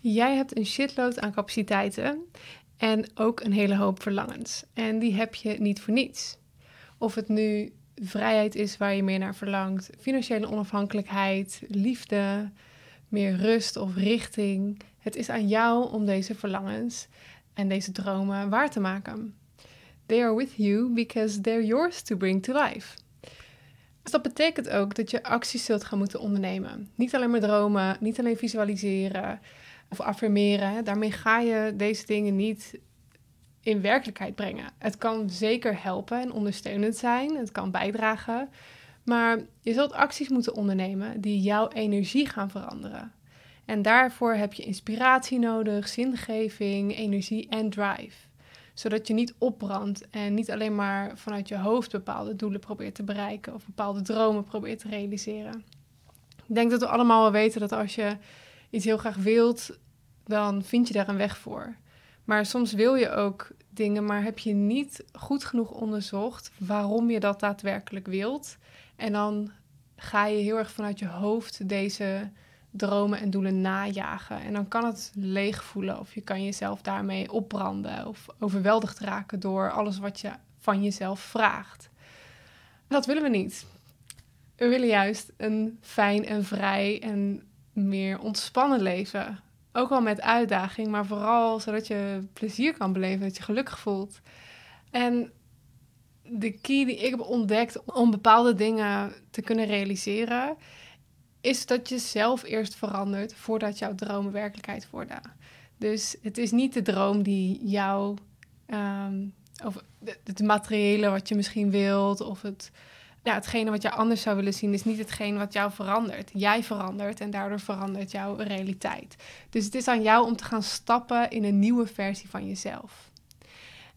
Jij hebt een shitload aan capaciteiten en ook een hele hoop verlangens. En die heb je niet voor niets. Of het nu vrijheid is waar je meer naar verlangt, financiële onafhankelijkheid, liefde, meer rust of richting. Het is aan jou om deze verlangens en deze dromen waar te maken. They are with you because they're yours to bring to life. Dus dat betekent ook dat je acties zult gaan moeten ondernemen. Niet alleen maar dromen, niet alleen visualiseren of affirmeren. Daarmee ga je deze dingen niet in werkelijkheid brengen. Het kan zeker helpen en ondersteunend zijn. Het kan bijdragen. Maar je zult acties moeten ondernemen die jouw energie gaan veranderen. En daarvoor heb je inspiratie nodig, zingeving, energie en drive. Zodat je niet opbrandt en niet alleen maar vanuit je hoofd bepaalde doelen probeert te bereiken of bepaalde dromen probeert te realiseren. Ik denk dat we allemaal wel weten dat als je iets heel graag wilt, dan vind je daar een weg voor. Maar soms wil je ook dingen, maar heb je niet goed genoeg onderzocht waarom je dat daadwerkelijk wilt. En dan ga je heel erg vanuit je hoofd deze dromen en doelen najagen. En dan kan het leeg voelen of je kan jezelf daarmee opbranden of overweldigd raken door alles wat je van jezelf vraagt. Dat willen we niet. We willen juist een fijn en vrij en meer ontspannen leven. Ook wel met uitdaging, maar vooral zodat je plezier kan beleven, dat je gelukkig voelt. En de key die ik heb ontdekt om bepaalde dingen te kunnen realiseren, is dat je zelf eerst verandert voordat jouw dromen werkelijkheid worden. Dus het is niet de droom die jou, um, of het materiële wat je misschien wilt, of het, ja, hetgene wat je anders zou willen zien, is niet hetgene wat jou verandert. Jij verandert en daardoor verandert jouw realiteit. Dus het is aan jou om te gaan stappen in een nieuwe versie van jezelf.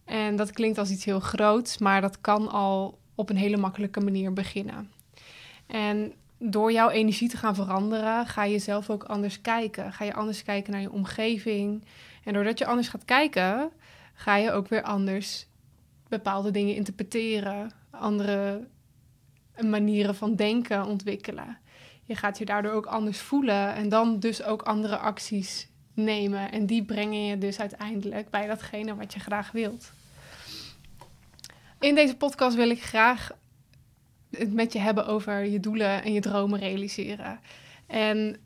En dat klinkt als iets heel groots, maar dat kan al op een hele makkelijke manier beginnen. En door jouw energie te gaan veranderen, ga je zelf ook anders kijken. Ga je anders kijken naar je omgeving. En doordat je anders gaat kijken, ga je ook weer anders bepaalde dingen interpreteren. Andere manieren van denken ontwikkelen. Je gaat je daardoor ook anders voelen en dan dus ook andere acties nemen. En die brengen je dus uiteindelijk bij datgene wat je graag wilt. In deze podcast wil ik graag het met je hebben over je doelen en je dromen realiseren. En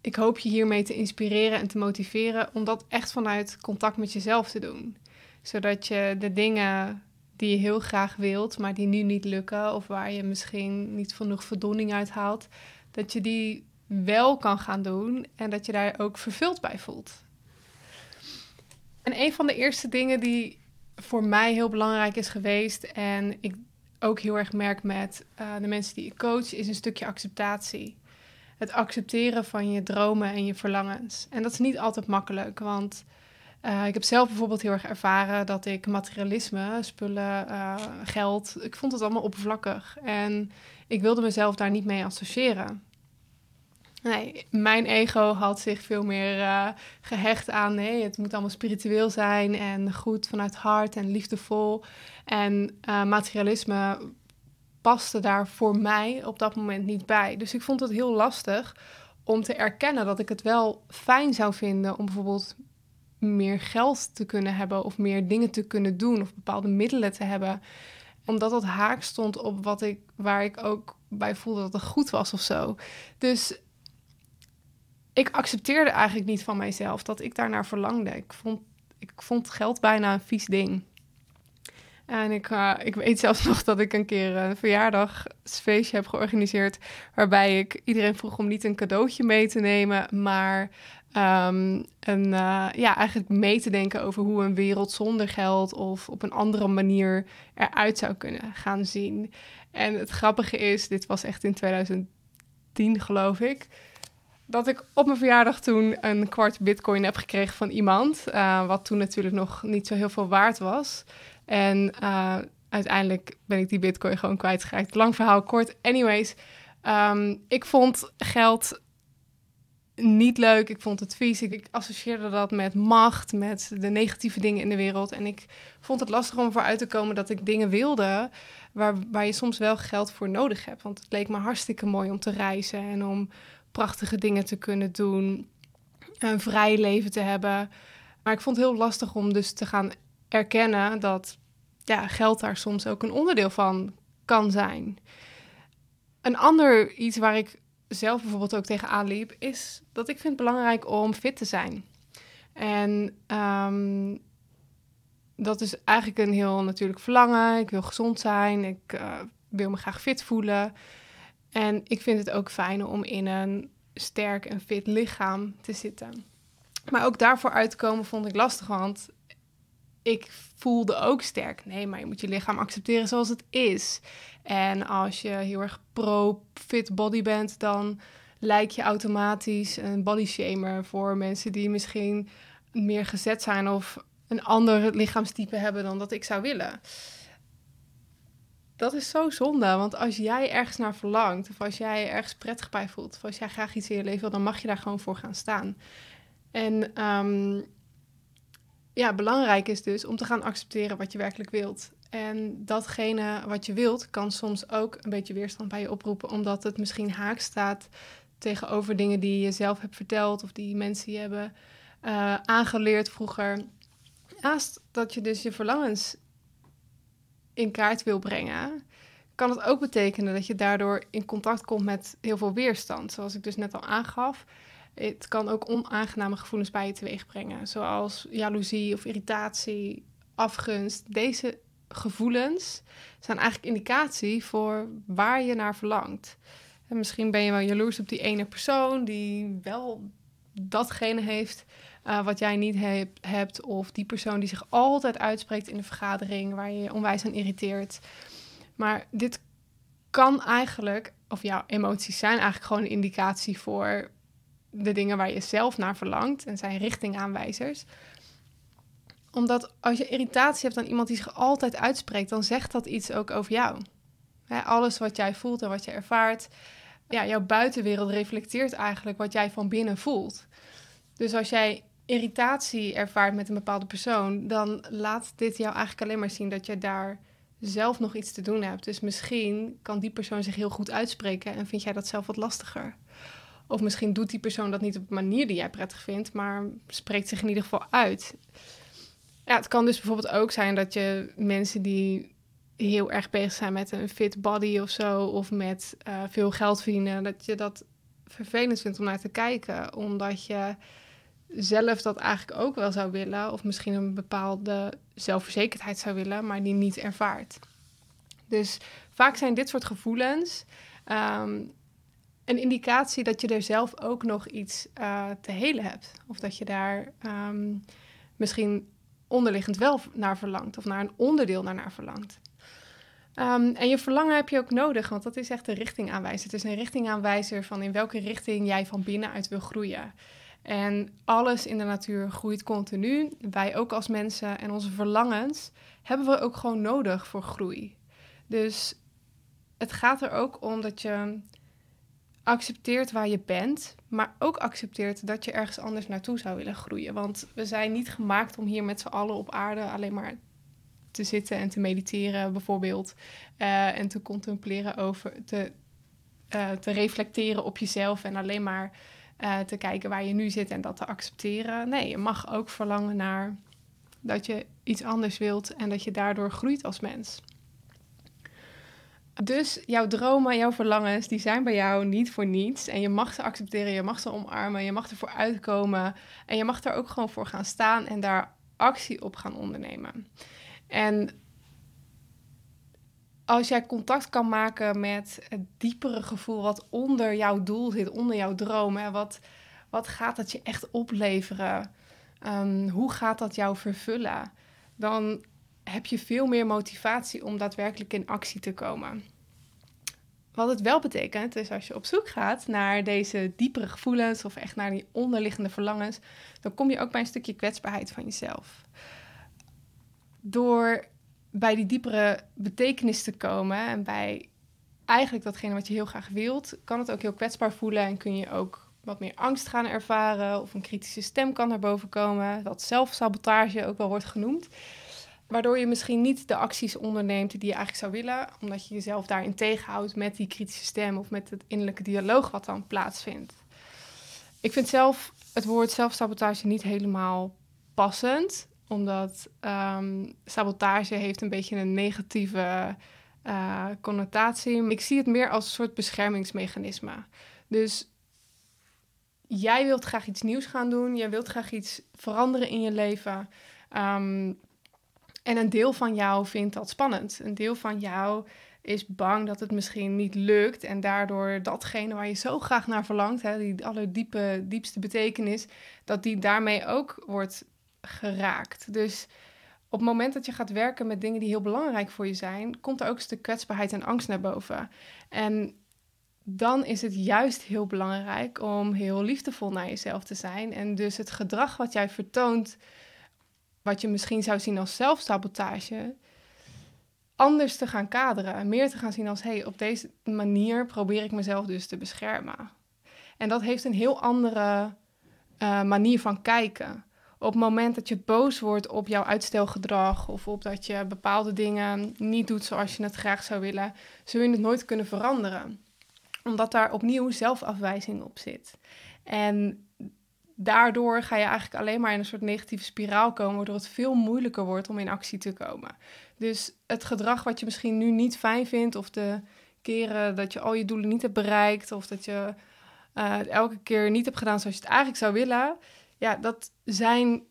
ik hoop je hiermee te inspireren en te motiveren om dat echt vanuit contact met jezelf te doen. Zodat je de dingen die je heel graag wilt, maar die nu niet lukken, of waar je misschien niet genoeg voldoening uit haalt, dat je die wel kan gaan doen en dat je daar ook vervuld bij voelt. En een van de eerste dingen die voor mij heel belangrijk is geweest, en ik ook heel erg merk met uh, de mensen die ik coach, is een stukje acceptatie. Het accepteren van je dromen en je verlangens. En dat is niet altijd makkelijk, want uh, ik heb zelf bijvoorbeeld heel erg ervaren dat ik materialisme, spullen, uh, geld, ik vond het allemaal oppervlakkig. En ik wilde mezelf daar niet mee associëren. Nee, mijn ego had zich veel meer uh, gehecht aan nee, het moet allemaal spiritueel zijn en goed vanuit hart en liefdevol. En materialisme paste daar voor mij op dat moment niet bij. Dus ik vond het heel lastig om te erkennen dat ik het wel fijn zou vinden om bijvoorbeeld meer geld te kunnen hebben of meer dingen te kunnen doen of bepaalde middelen te hebben omdat dat haak stond op wat ik, waar ik ook bij voelde dat het goed was of zo. Dus ik accepteerde eigenlijk niet van mijzelf dat ik daarnaar verlangde. Ik vond, ik vond geld bijna een vies ding. En ik, uh, ik weet zelfs nog dat ik een keer een verjaardagsfeestje heb georganiseerd. Waarbij ik iedereen vroeg om niet een cadeautje mee te nemen, maar um, een, uh, ja, eigenlijk mee te denken over hoe een wereld zonder geld of op een andere manier eruit zou kunnen gaan zien. En het grappige is, dit was echt in 2010 geloof ik dat ik op mijn verjaardag toen een kwart bitcoin heb gekregen van iemand. Uh, wat toen natuurlijk nog niet zo heel veel waard was. En uh, uiteindelijk ben ik die bitcoin gewoon kwijtgeraakt. Lang verhaal kort. Anyways, um, ik vond geld niet leuk. Ik vond het vies. Ik, associeerde dat met macht, met de negatieve dingen in de wereld. En ik vond het lastig om vooruit te komen dat ik dingen wilde waar, waar je soms wel geld voor nodig hebt. Want het leek me hartstikke mooi om te reizen en om prachtige dingen te kunnen doen. een vrij leven te hebben. Maar ik vond het heel lastig om dus te gaan erkennen dat ja, geld daar soms ook een onderdeel van kan zijn. Een ander iets waar ik zelf bijvoorbeeld ook tegenaan liep, is dat ik vind het belangrijk om fit te zijn. En um, dat is eigenlijk een heel natuurlijk verlangen. Ik wil gezond zijn, ik uh, wil me graag fit voelen. En ik vind het ook fijn om in een sterk en fit lichaam te zitten. Maar ook daarvoor uitkomen vond ik lastig, want ik voelde ook sterk. Nee, maar je moet je lichaam accepteren zoals het is. En als je heel erg pro-fit body bent, dan lijk je automatisch een body shamer voor mensen die misschien meer gezet zijn of een ander lichaamstype hebben dan dat ik zou willen. Dat is zo zonde, want als jij ergens naar verlangt, of als jij ergens prettig bij voelt, of als jij graag iets in je leven wil, dan mag je daar gewoon voor gaan staan. En um, ja, belangrijk is dus om te gaan accepteren wat je werkelijk wilt. En datgene wat je wilt, kan soms ook een beetje weerstand bij je oproepen, omdat het misschien haak staat tegenover dingen die je zelf hebt verteld of die mensen je hebben uh, aangeleerd vroeger. Naast dat je dus je verlangens in kaart wil brengen, kan het ook betekenen dat je daardoor in contact komt met heel veel weerstand. Zoals ik dus net al aangaf. Het kan ook onaangename gevoelens bij je teweeg brengen, zoals jaloezie of irritatie, afgunst. Deze gevoelens zijn eigenlijk indicatie voor waar je naar verlangt. En misschien ben je wel jaloers op die ene persoon die wel datgene heeft uh, wat jij niet hebt. Of die persoon die zich altijd uitspreekt in de vergadering, waar je je onwijs aan irriteert. Maar dit kan eigenlijk, of jouw emoties zijn eigenlijk gewoon een indicatie voor de dingen waar je zelf naar verlangt en zijn richtingaanwijzers. Omdat als je irritatie hebt aan iemand die zich altijd uitspreekt, dan zegt dat iets ook over jou. alles wat jij voelt en wat je ervaart, ja, jouw buitenwereld reflecteert eigenlijk wat jij van binnen voelt. Dus als jij irritatie ervaart met een bepaalde persoon, dan laat dit jou eigenlijk alleen maar zien dat je daar zelf nog iets te doen hebt. Dus misschien kan die persoon zich heel goed uitspreken en vind jij dat zelf wat lastiger. Of misschien doet die persoon dat niet op een manier die jij prettig vindt, maar spreekt zich in ieder geval uit. Ja, het kan dus bijvoorbeeld ook zijn dat je mensen die heel erg bezig zijn met een fit body of zo, of met uh, veel geld verdienen, dat je dat vervelend vindt om naar te kijken, omdat je zelf dat eigenlijk ook wel zou willen, of misschien een bepaalde zelfverzekerdheid zou willen, maar die niet ervaart. Dus vaak zijn dit soort gevoelens um, een indicatie dat je er zelf ook nog iets uh, te helen hebt. Of dat je daar um, misschien onderliggend wel naar verlangt, of naar een onderdeel naar verlangt. Um, en je verlangen heb je ook nodig, want dat is echt een richtingaanwijzer. Het is een richtingaanwijzer van in welke richting jij van binnenuit wil groeien. En alles in de natuur groeit continu. Wij ook als mensen en onze verlangens hebben we ook gewoon nodig voor groei. Dus het gaat er ook om dat je accepteert waar je bent, maar ook accepteert dat je ergens anders naartoe zou willen groeien. Want we zijn niet gemaakt om hier met z'n allen op aarde alleen maar te zitten en te mediteren, bijvoorbeeld. Uh, en te contempleren over, te, uh, te reflecteren op jezelf en alleen maar uh, te kijken waar je nu zit en dat te accepteren. Nee, je mag ook verlangen naar dat je iets anders wilt en dat je daardoor groeit als mens. Dus jouw dromen, jouw verlangens, die zijn bij jou niet voor niets. En je mag ze accepteren, je mag ze omarmen, je mag ervoor uitkomen. En je mag er ook gewoon voor gaan staan en daar actie op gaan ondernemen. En als jij contact kan maken met het diepere gevoel wat onder jouw doel zit, onder jouw droom, wat, wat gaat dat je echt opleveren? Um, hoe gaat dat jou vervullen? Dan heb je veel meer motivatie om daadwerkelijk in actie te komen. Wat het wel betekent, is als je op zoek gaat naar deze diepere gevoelens of echt naar die onderliggende verlangens, dan kom je ook bij een stukje kwetsbaarheid van jezelf. Door bij die diepere betekenis te komen en bij eigenlijk datgene wat je heel graag wilt, kan het ook heel kwetsbaar voelen en kun je ook wat meer angst gaan ervaren of een kritische stem kan naar boven komen, wat zelfsabotage ook wel wordt genoemd. Waardoor je misschien niet de acties onderneemt die je eigenlijk zou willen, omdat je jezelf daarin tegenhoudt met die kritische stem of met het innerlijke dialoog wat dan plaatsvindt. Ik vind zelf het woord zelfsabotage niet helemaal passend, omdat ehm, sabotage heeft een beetje een negatieve uh, connotatie. Ik zie het meer als een soort beschermingsmechanisme. Dus jij wilt graag iets nieuws gaan doen, jij wilt graag iets veranderen in je leven. Ehm, en een deel van jou vindt dat spannend. Een deel van jou is bang dat het misschien niet lukt. En daardoor datgene waar je zo graag naar verlangt, hè, die allerdiepe, diepste betekenis, dat die daarmee ook wordt geraakt. Dus op het moment dat je gaat werken met dingen die heel belangrijk voor je zijn, komt er ook een stuk kwetsbaarheid en angst naar boven. En dan is het juist heel belangrijk om heel liefdevol naar jezelf te zijn. En dus het gedrag wat jij vertoont, wat je misschien zou zien als zelfsabotage, anders te gaan kaderen. Meer te gaan zien als, hé, hey, op deze manier probeer ik mezelf dus te beschermen. En dat heeft een heel andere uh, manier van kijken. Op het moment dat je boos wordt op jouw uitstelgedrag of op dat je bepaalde dingen niet doet zoals je het graag zou willen, zul je het nooit kunnen veranderen. Omdat daar opnieuw zelfafwijzing op zit. En daardoor ga je eigenlijk alleen maar in een soort negatieve spiraal komen, waardoor het veel moeilijker wordt om in actie te komen. Dus het gedrag wat je misschien nu niet fijn vindt, of de keren dat je al je doelen niet hebt bereikt, of dat je uh, elke keer niet hebt gedaan zoals je het eigenlijk zou willen, ja, dat zijn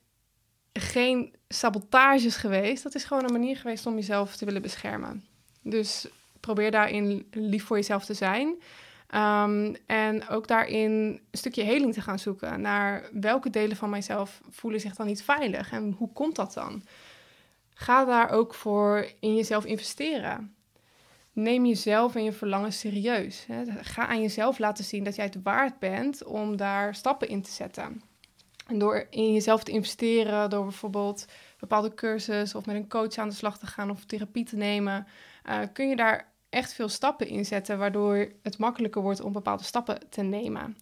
geen sabotages geweest. Dat is gewoon een manier geweest om jezelf te willen beschermen. Dus probeer daarin lief voor jezelf te zijn. Ehm, en ook daarin een stukje heling te gaan zoeken naar welke delen van mijzelf voelen zich dan niet veilig en hoe komt dat dan? Ga daar ook voor in jezelf investeren. Neem jezelf en je verlangen serieus. Hè. Ga aan jezelf laten zien dat jij het waard bent om daar stappen in te zetten. En door in jezelf te investeren, door bijvoorbeeld bepaalde cursus of met een coach aan de slag te gaan of therapie te nemen, uh, kun je daar echt veel stappen in zetten, waardoor het makkelijker wordt om bepaalde stappen te nemen.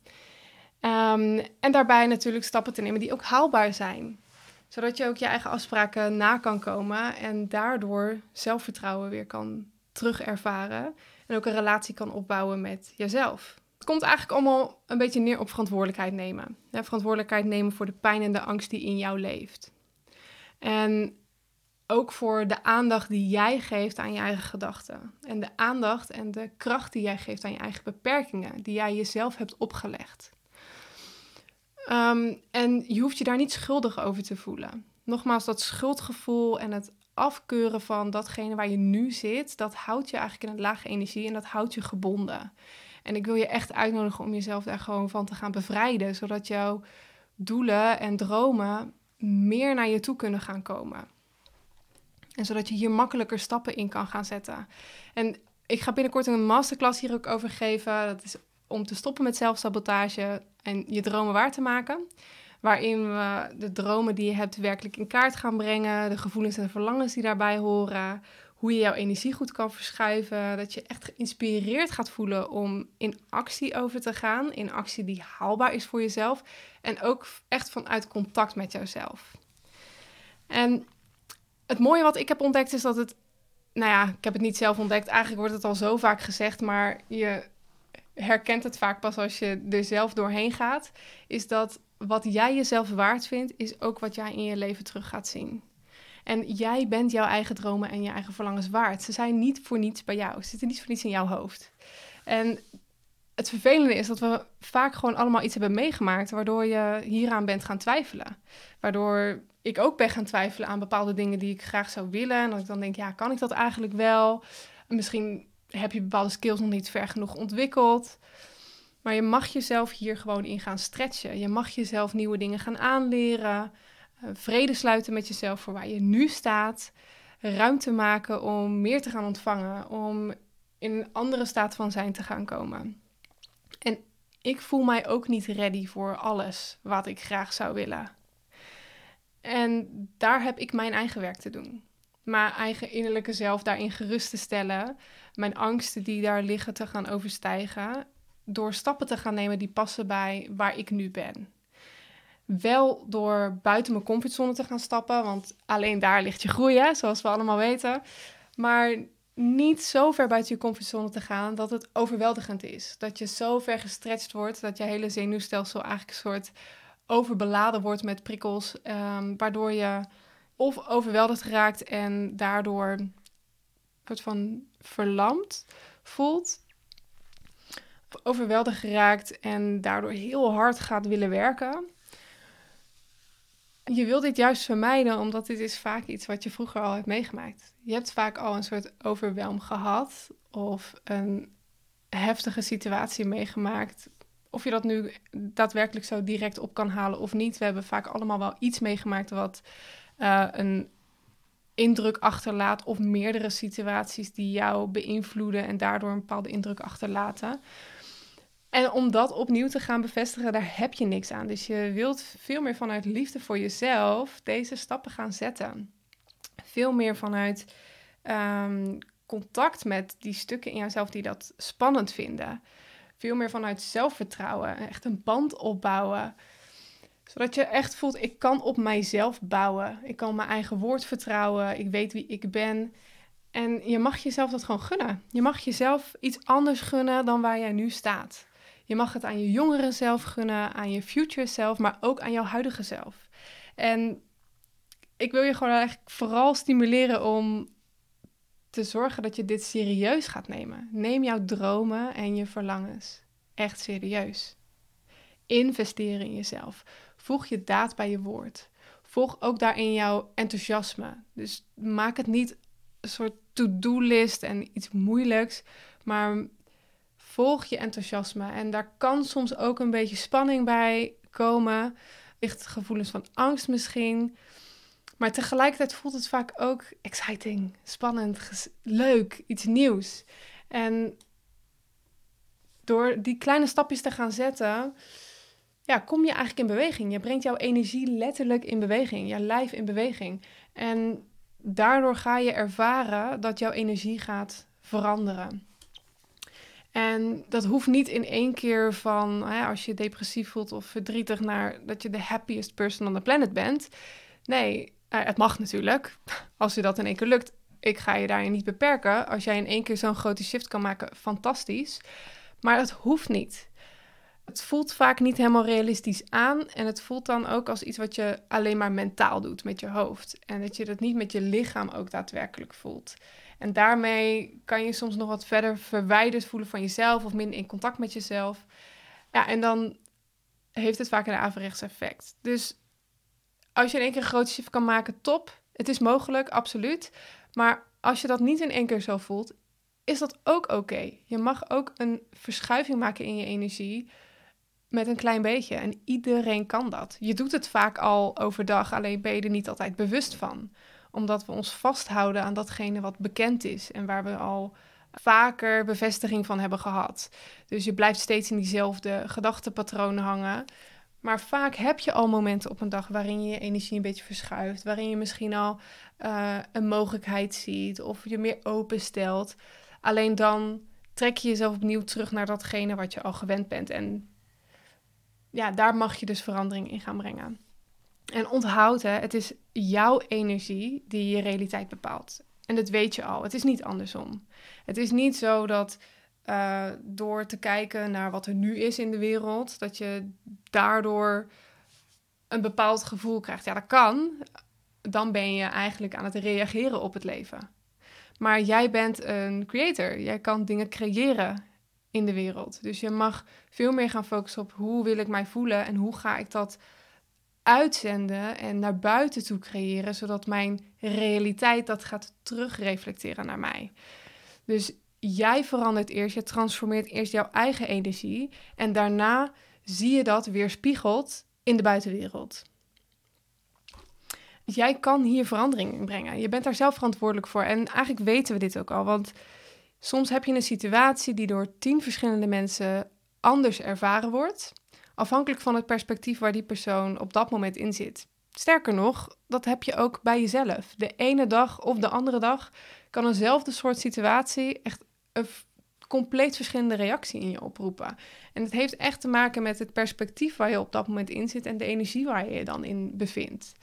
Um, en daarbij natuurlijk stappen te nemen die ook haalbaar zijn, zodat je ook je eigen afspraken na kan komen en daardoor zelfvertrouwen weer kan terugervaren en ook een relatie kan opbouwen met jezelf. Het komt eigenlijk allemaal een beetje neer op verantwoordelijkheid nemen. Ja, verantwoordelijkheid nemen voor de pijn en de angst die in jou leeft. En ook voor de aandacht die jij geeft aan je eigen gedachten. En de aandacht en de kracht die jij geeft aan je eigen beperkingen, die jij jezelf hebt opgelegd. Ehm, en je hoeft je daar niet schuldig over te voelen. Nogmaals, dat schuldgevoel en het afkeuren van datgene waar je nu zit, dat houdt je eigenlijk in een lage energie en dat houdt je gebonden. En ik wil je echt uitnodigen om jezelf daar gewoon van te gaan bevrijden, zodat jouw doelen en dromen meer naar je toe kunnen gaan komen. En zodat je hier makkelijker stappen in kan gaan zetten. En ik ga binnenkort een masterclass hier ook over geven. Dat is om te stoppen met zelfsabotage en je dromen waar te maken. Waarin we de dromen die je hebt werkelijk in kaart gaan brengen. De gevoelens en verlangens die daarbij horen hoe je jouw energie goed kan verschuiven. Dat je echt geïnspireerd gaat voelen om in actie over te gaan. In actie die haalbaar is voor jezelf. En ook echt vanuit contact met jouzelf. En het mooie wat ik heb ontdekt is dat het. Nou ja, ik heb het niet zelf ontdekt. Eigenlijk wordt het al zo vaak gezegd, maar je herkent het vaak pas als je er zelf doorheen gaat. Is dat wat jij jezelf waard vindt, is ook wat jij in je leven terug gaat zien. En jij bent jouw eigen dromen en je eigen verlangens waard. Ze zijn niet voor niets bij jou. Ze zitten niet voor niets in jouw hoofd. En het vervelende is dat we vaak gewoon allemaal iets hebben meegemaakt waardoor je hieraan bent gaan twijfelen. Waardoor ik ook ben gaan twijfelen aan bepaalde dingen die ik graag zou willen. En dat ik dan denk, ja, kan ik dat eigenlijk wel? Misschien heb je bepaalde skills nog niet ver genoeg ontwikkeld. Maar je mag jezelf hier gewoon in gaan stretchen. Je mag jezelf nieuwe dingen gaan aanleren. Eh, vrede sluiten met jezelf voor waar je nu staat. Ruimte maken om meer te gaan ontvangen. Om in een andere staat van zijn te gaan komen. En ik voel mij ook niet ready voor alles wat ik graag zou willen. En daar heb ik mijn eigen werk te doen. Mijn eigen innerlijke zelf daarin gerust te stellen. Mijn angsten die daar liggen te gaan overstijgen. Door stappen te gaan nemen die passen bij waar ik nu ben. Wel door buiten mijn comfortzone te gaan stappen, want alleen daar ligt je groei, zoals we allemaal weten. Maar niet zo ver buiten je comfortzone te gaan dat het overweldigend is. Dat je zo ver gestretched wordt dat je hele zenuwstelsel eigenlijk een soort overbeladen wordt met prikkels, ehm, waardoor je of overweldigd raakt en daardoor een soort van verlamd voelt. Of overweldigd geraakt en daardoor heel hard gaat willen werken. Je wil dit juist vermijden, omdat dit is vaak iets wat je vroeger al hebt meegemaakt. Je hebt vaak al een soort overwelm gehad of een heftige situatie meegemaakt. Of je dat nu daadwerkelijk zo direct op kan halen of niet. We hebben vaak allemaal wel iets meegemaakt wat uh, een indruk achterlaat of meerdere situaties die jou beïnvloeden en daardoor een bepaalde indruk achterlaten. En om dat opnieuw te gaan bevestigen, daar heb je niks aan. Dus je wilt veel meer vanuit liefde voor jezelf deze stappen gaan zetten. Veel meer vanuit um, contact met die stukken in jezelf die dat spannend vinden. Veel meer vanuit zelfvertrouwen, echt een band opbouwen. Zodat je echt voelt, ik kan op mijzelf bouwen. Ik kan mijn eigen woord vertrouwen. Ik weet wie ik ben. En je mag jezelf dat gewoon gunnen. Je mag jezelf iets anders gunnen dan waar jij nu staat. Je mag het aan je jongere zelf gunnen, aan je future zelf, maar ook aan jouw huidige zelf. En ik wil je gewoon eigenlijk vooral stimuleren om te zorgen dat je dit serieus gaat nemen. Neem jouw dromen en je verlangens echt serieus. Investeren in jezelf. Voeg je daad bij je woord. Volg ook daarin jouw enthousiasme. Dus maak het niet een soort to-do-list en iets moeilijks, maar volg je enthousiasme. En daar kan soms ook een beetje spanning bij komen. Licht gevoelens van angst misschien. Maar tegelijkertijd voelt het vaak ook exciting, spannend, leuk, iets nieuws. En door die kleine stapjes te gaan zetten, ja, kom je eigenlijk in beweging. Je brengt jouw energie letterlijk in beweging, jouw lijf in beweging. En daardoor ga je ervaren dat jouw energie gaat veranderen. En dat hoeft niet in één keer van, hè, als je depressief voelt of verdrietig, naar dat je de happiest person on the planet bent. Nee, uh, het mag natuurlijk, als je dat in één keer lukt. Ik ga je daarin niet beperken. Als jij in één keer zo'n grote shift kan maken, fantastisch. Maar het hoeft niet. Het voelt vaak niet helemaal realistisch aan. En het voelt dan ook als iets wat je alleen maar mentaal doet met je hoofd. En dat je dat niet met je lichaam ook daadwerkelijk voelt. En daarmee kan je soms nog wat verder verwijderd voelen van jezelf of minder in contact met jezelf. Ja, en dan heeft het vaak een averechts effect. Dus als je in één keer een grote shift kan maken, top. Het is mogelijk, absoluut. Maar als je dat niet in één keer zo voelt, is dat ook oké. Je mag ook een verschuiving maken in je energie met een klein beetje. En iedereen kan dat. Je doet het vaak al overdag, alleen ben je er niet altijd bewust van. Omdat we ons vasthouden aan datgene wat bekend is en waar we al vaker bevestiging van hebben gehad. Dus je blijft steeds in diezelfde gedachtenpatronen hangen. Maar vaak heb je al momenten op een dag waarin je je energie een beetje verschuift. Waarin je misschien al uh, een mogelijkheid ziet of je meer openstelt. Alleen dan trek je jezelf opnieuw terug naar datgene wat je al gewend bent. En ja, daar mag je dus verandering in gaan brengen. En onthoud, hè, het is jouw energie die je realiteit bepaalt. En dat weet je al. Het is niet andersom. Het is niet zo dat uh, door te kijken naar wat er nu is in de wereld, dat je daardoor een bepaald gevoel krijgt. Ja, dat kan. Dan ben je eigenlijk aan het reageren op het leven. Maar jij bent een creator. Jij kan dingen creëren in de wereld. Dus je mag veel meer gaan focussen op hoe wil ik mij voelen en hoe ga ik dat uitzenden en naar buiten toe creëren, zodat mijn realiteit dat gaat terugreflecteren naar mij. Dus jij verandert eerst, je transformeert eerst jouw eigen energie en daarna zie je dat weerspiegeld in de buitenwereld. Jij kan hier verandering in brengen. Je bent daar zelf verantwoordelijk voor. En eigenlijk weten we dit ook al. Want soms heb je een situatie die door tien verschillende mensen anders ervaren wordt. Afhankelijk van het perspectief waar die persoon op dat moment in zit. Sterker nog, dat heb je ook bij jezelf. De ene dag of de andere dag kan eenzelfde soort situatie echt een compleet verschillende reactie in je oproepen. En het heeft echt te maken met het perspectief waar je op dat moment in zit en de energie waar je je dan in bevindt.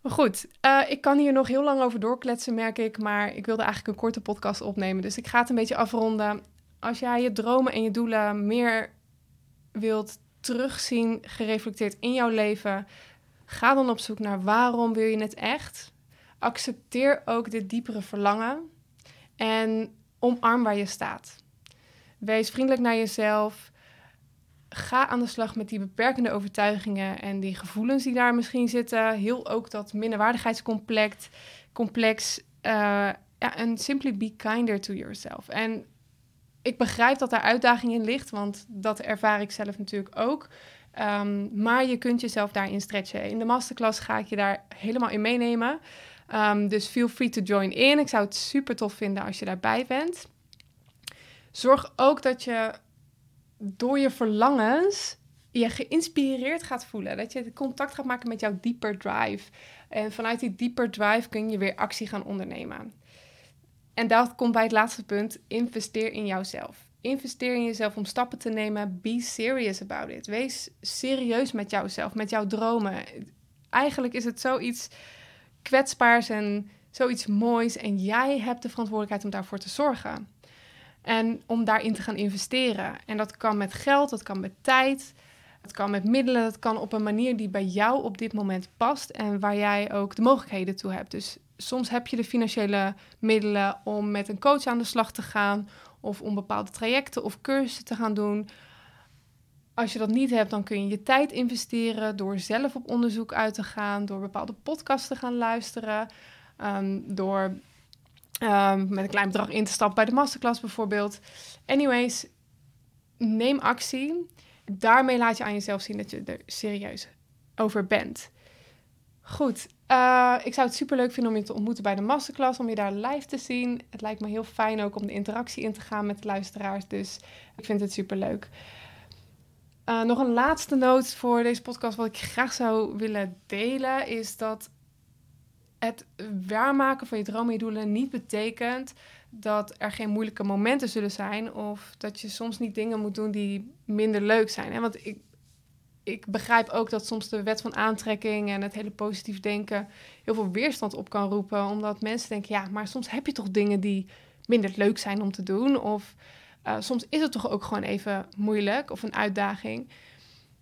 Maar goed, uh, ik kan hier nog heel lang over doorkletsen, merk ik. Maar ik wilde eigenlijk een korte podcast opnemen. Dus ik ga het een beetje afronden. Als jij je dromen en je doelen meer wilt terugzien gereflecteerd in jouw leven. Ga dan op zoek naar waarom wil je het echt. Accepteer ook dit diepere verlangen en omarm waar je staat. Wees vriendelijk naar jezelf. Ga aan de slag met die beperkende overtuigingen en die gevoelens die daar misschien zitten. Heel ook dat minderwaardigheidscomplex. Complex, uh, ja, en simply be kinder to yourself. En ik begrijp dat daar uitdaging in ligt, want dat ervaar ik zelf natuurlijk ook. Um, maar je kunt jezelf daarin stretchen. In de masterclass ga ik je daar helemaal in meenemen. Um, dus feel free to join in. Ik zou het super tof vinden als je daarbij bent. Zorg ook dat je door je verlangens je geïnspireerd gaat voelen. Dat je contact gaat maken met jouw deeper drive. En vanuit die deeper drive kun je weer actie gaan ondernemen. En dat komt bij het laatste punt. Investeer in jouzelf. Investeer in jezelf om stappen te nemen. Be serious about it. Wees serieus met jouzelf, met jouw dromen. Eigenlijk is het zoiets kwetsbaars en zoiets moois. En jij hebt de verantwoordelijkheid om daarvoor te zorgen. En om daarin te gaan investeren. En dat kan met geld, dat kan met tijd, het kan met middelen, dat kan op een manier die bij jou op dit moment past en waar jij ook de mogelijkheden toe hebt. Dus soms heb je de financiële middelen om met een coach aan de slag te gaan of om bepaalde trajecten of cursussen te gaan doen. Als je dat niet hebt, dan kun je je tijd investeren door zelf op onderzoek uit te gaan, door bepaalde podcasts te gaan luisteren, um, door um, met een klein bedrag in te stappen bij de masterclass bijvoorbeeld. Anyways, neem actie. Daarmee laat je aan jezelf zien dat je er serieus over bent. Goed, uh, ik zou het super leuk vinden om je te ontmoeten bij de masterclass, om je daar live te zien. Het lijkt me heel fijn ook om de interactie in te gaan met de luisteraars, dus ik vind het super leuk. Uh, nog een laatste noot voor deze podcast, wat ik graag zou willen delen, is dat het waarmaken van je dromen en je doelen niet betekent dat er geen moeilijke momenten zullen zijn of dat je soms niet dingen moet doen die minder leuk zijn. Hè? Want ik, ik begrijp ook dat soms de wet van aantrekking en het hele positief denken heel veel weerstand op kan roepen, omdat mensen denken, ja, maar soms heb je toch dingen die minder leuk zijn om te doen of uh, soms is het toch ook gewoon even moeilijk of een uitdaging.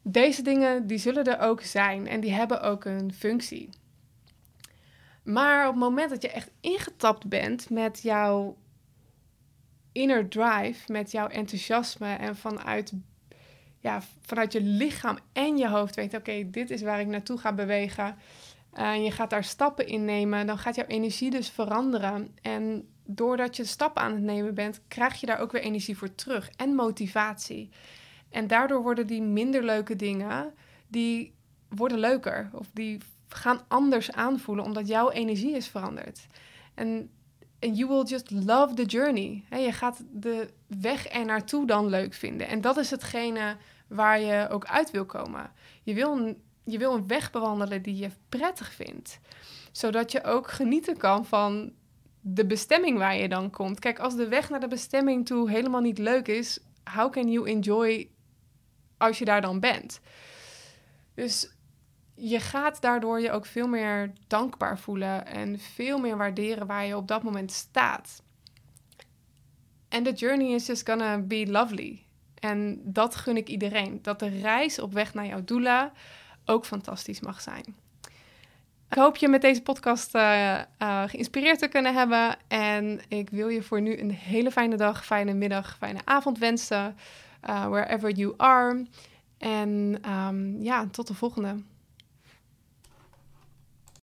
Deze dingen die zullen er ook zijn en die hebben ook een functie. Maar op het moment dat je echt ingetapt bent met jouw inner drive, met jouw enthousiasme en vanuit, ja, vanuit je lichaam en je hoofd weet, oké, dit is waar ik naartoe ga bewegen. En je gaat daar stappen in nemen, dan gaat jouw energie dus veranderen. En doordat je stappen aan het nemen bent, krijg je daar ook weer energie voor terug en motivatie. En daardoor worden die minder leuke dingen, die worden leuker. Of die gaan anders aanvoelen omdat jouw energie is veranderd. En you will just love the journey. je gaat de weg er naartoe dan leuk vinden. En dat is hetgene waar je ook uit wil komen. Je wil een, je wil een weg bewandelen die je prettig vindt. Zodat je ook genieten kan van de bestemming waar je dan komt. Kijk, als de weg naar de bestemming toe helemaal niet leuk is, how can you enjoy als je daar dan bent? Dus je gaat daardoor je ook veel meer dankbaar voelen en veel meer waarderen waar je op dat moment staat. En de journey is just gonna be lovely. En dat gun ik iedereen. Dat de reis op weg naar jouw doula ook fantastisch mag zijn. Ik hoop je met deze podcast uh, uh, geïnspireerd te kunnen hebben. En ik wil je voor nu een hele fijne dag, fijne middag, fijne avond wensen. Uh, wherever you are. En um, ja, tot de volgende.